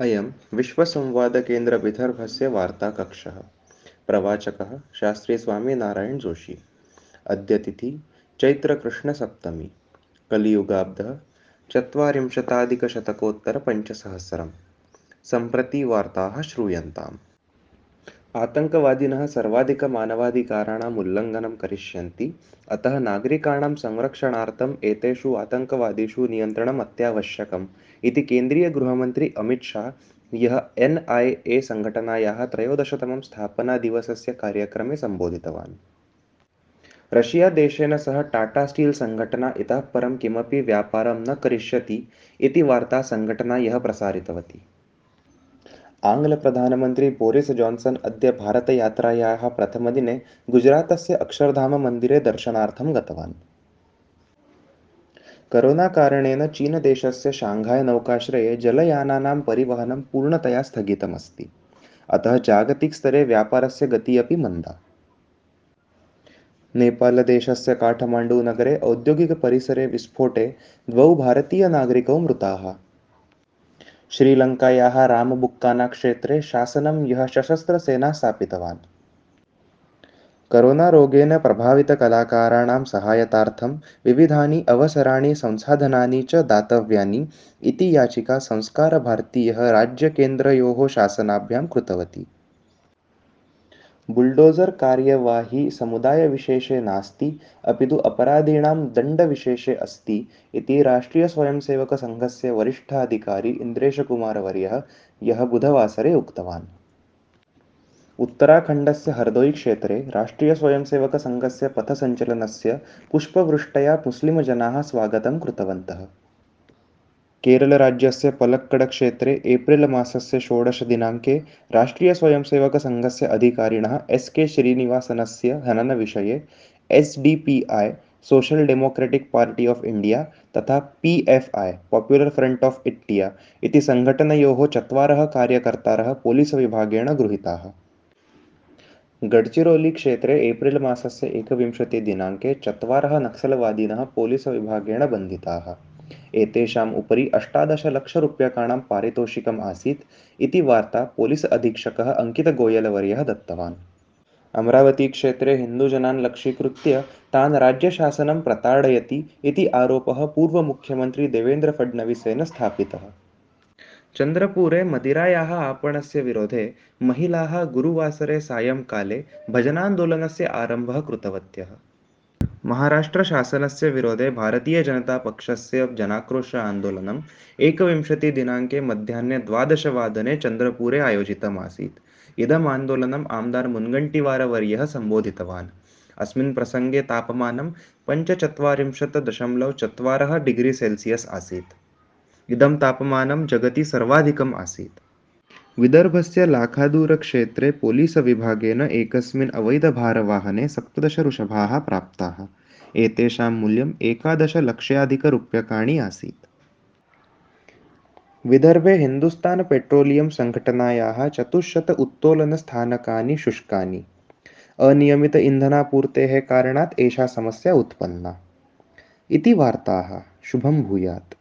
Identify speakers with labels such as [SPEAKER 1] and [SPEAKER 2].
[SPEAKER 1] अयं विश्वसंवादकेन्द्रविदर्भस्य वार्ताकक्षः प्रवाचकः शास्त्रीस्वामिनारायणजोशी अद्य तिथि चैत्रकृष्णसप्तमी। कलियुगाब्दः चत्वारिंशताधिकशतकोत्तरपञ्चसहस्रं सम्प्रति वार्ताः श्रूयन्ताम्। आतङ्कवादिनः सर्वाधिकमानवाधिकाराणाम् उल्लङ्घनं करिष्यन्ति। अतः नागरिकाणां संरक्षणार्थम् एतेषु आतङ्कवादिषु नियन्त्रणम् अत्यावश्यकम्। इति केन्द्रीयगृहमन्त्री अमित शाह, यः एन् ऐ ए सङ्घटनायाः त्रयोदशतमं स्थापनादिवसस्य कार्यक्रमे सम्बोधितवान् रशियादेशेन सह टाटा स्टील् सङ्घटना इतः परं किमपि व्यापारं न करिष्यति इति वार्ता सङ्घटना ह्यः प्रसारितवती। आङ्ग्लप्रधानमन्त्री बोरिस् जान्सन् अद्य भारतयात्रायाः प्रथमदिने गुजरातस्य अक्षरधाममन्दिरे दर्शनार्थं गतवान्। करोनाकारणेन चीनदेशस्य शाङ्घाय् नौकाश्रये जलयानानां परिवहनं पूर्णतया स्थगितमस्ति। अतः जागतिकस्तरे व्यापारस्य गतिः अपि मन्दा नेपालदेशस्य काठमाण्डुनगरे औद्योगिकपरिसरे विस्फोटे द्वौ भारतीयनागरिकौ मृताः। श्रीलङ्कायाः रामबुक्कानाक्षेत्रे शासनं यः सशस्त्रसेना स्थापितवान्। करोनारोगेण प्रभावितकलाकाराणां सहायतार्थं विविधानि अवसराणि संसाधनानि च दातव्यानि इति याचिका संस्कारभारतीयः राज्यकेन्द्रयोः शासनाभ्यां कृतवती। बुल्डोज़र् कार्यवाही समुदायविशेषे नास्ति, अपि तु अपराधीनां दण्डविशेषे अस्ति इति राष्ट्रियस्वयंसेवकसङ्घस्य वरिष्ठाधिकारी इन्द्रेशकुमारवर्यः यः बुधवासरे उक्तवान्। उत्तराखण्डस्य हरदोयिक्षेत्रे राष्ट्रियस्वयंसेवकसङ्घस्य पथसञ्चलनस्य पुष्पवृष्टया मुस्लिमजनाः स्वागतं कृतवन्तः। केरलराज्यस्य पलक्कडक्षेत्रे एप्रिल् मासस्य षोडशदिनाङ्के राष्ट्रियस्वयंसेवकसङ्घस्य अधिकारिणः एस् के श्रीनिवासनस्य हननविषये S D P I Social Democratic Party of India तथा P F I Popular Front of India इति सङ्घटनयोः चत्वारः कार्यकर्तारः पोलिसविभागेन गृहीताः। गड्चिरोलिक्षेत्रे एप्रिल् मासस्य एकविंशतिदिनाङ्के चत्वारः नक्सलवादिनः पोलिसविभागेन बन्धिताः। एतेषाम् उपरि अष्टादशलक्षरूप्यकाणां पारितोषिकम् आसीत् इति वार्ता पोलिस् अधीक्षकः अङ्कितगोयलवर्यः दत्तवान्। अमरावतीक्षेत्रे हिन्दुजनान् लक्ष्यीकृत्य तान् राज्यशासनं प्रताडयति इति आरोपः पूर्वमुख्यमन्त्री देवेन्द्रफड्नवीसेन स्थापितः। चन्द्रपुरे मदिरायाः आपणस्य विरोधे महिलाः गुरुवासरे सायङ्काले भजनान्दोलनस्य आरम्भः कृतवत्यः। महाराष्ट्रशासनस्य विरोधे भारतीयजनतापक्षस्य जनाक्रोश आन्दोलनम् एकविंशतिदिनाङ्के मध्याह्ने द्वादशवादने चन्द्रपुरे आयोजितम् आसीत् इदम् आन्दोलनम् आमदार् मुन्गण्टिवारवर्यः सम्बोधितवान् अस्मिन् प्रसङ्गे तापमानं पञ्चचत्वारिंशत् दशमलव चत्वारः डिग्री सेल्सियस् आसीत्। इदं तापमानं जगति सर्वाधिकम् आसीत्। विदर्भस्य लाखादूरक्षेत्रे पोलीसविभागेन एकस्मिन् अवैधभारवाहने सप्तदशवृषभाः प्राप्ताः। एतेषां मूल्यम् एकादशलक्षाधिकरूप्यकाणि आसीत्। विदर्भे हिन्दुस्तान् पेट्रोलियं सङ्घटनायाः चतुश्शत उत्तोलनस्थानकानि शुष्कानि। अनियमित इन्धनापूर्तेः कारणात् एषा समस्या उत्पन्ना। इति वार्ताः। शुभं भूयात्।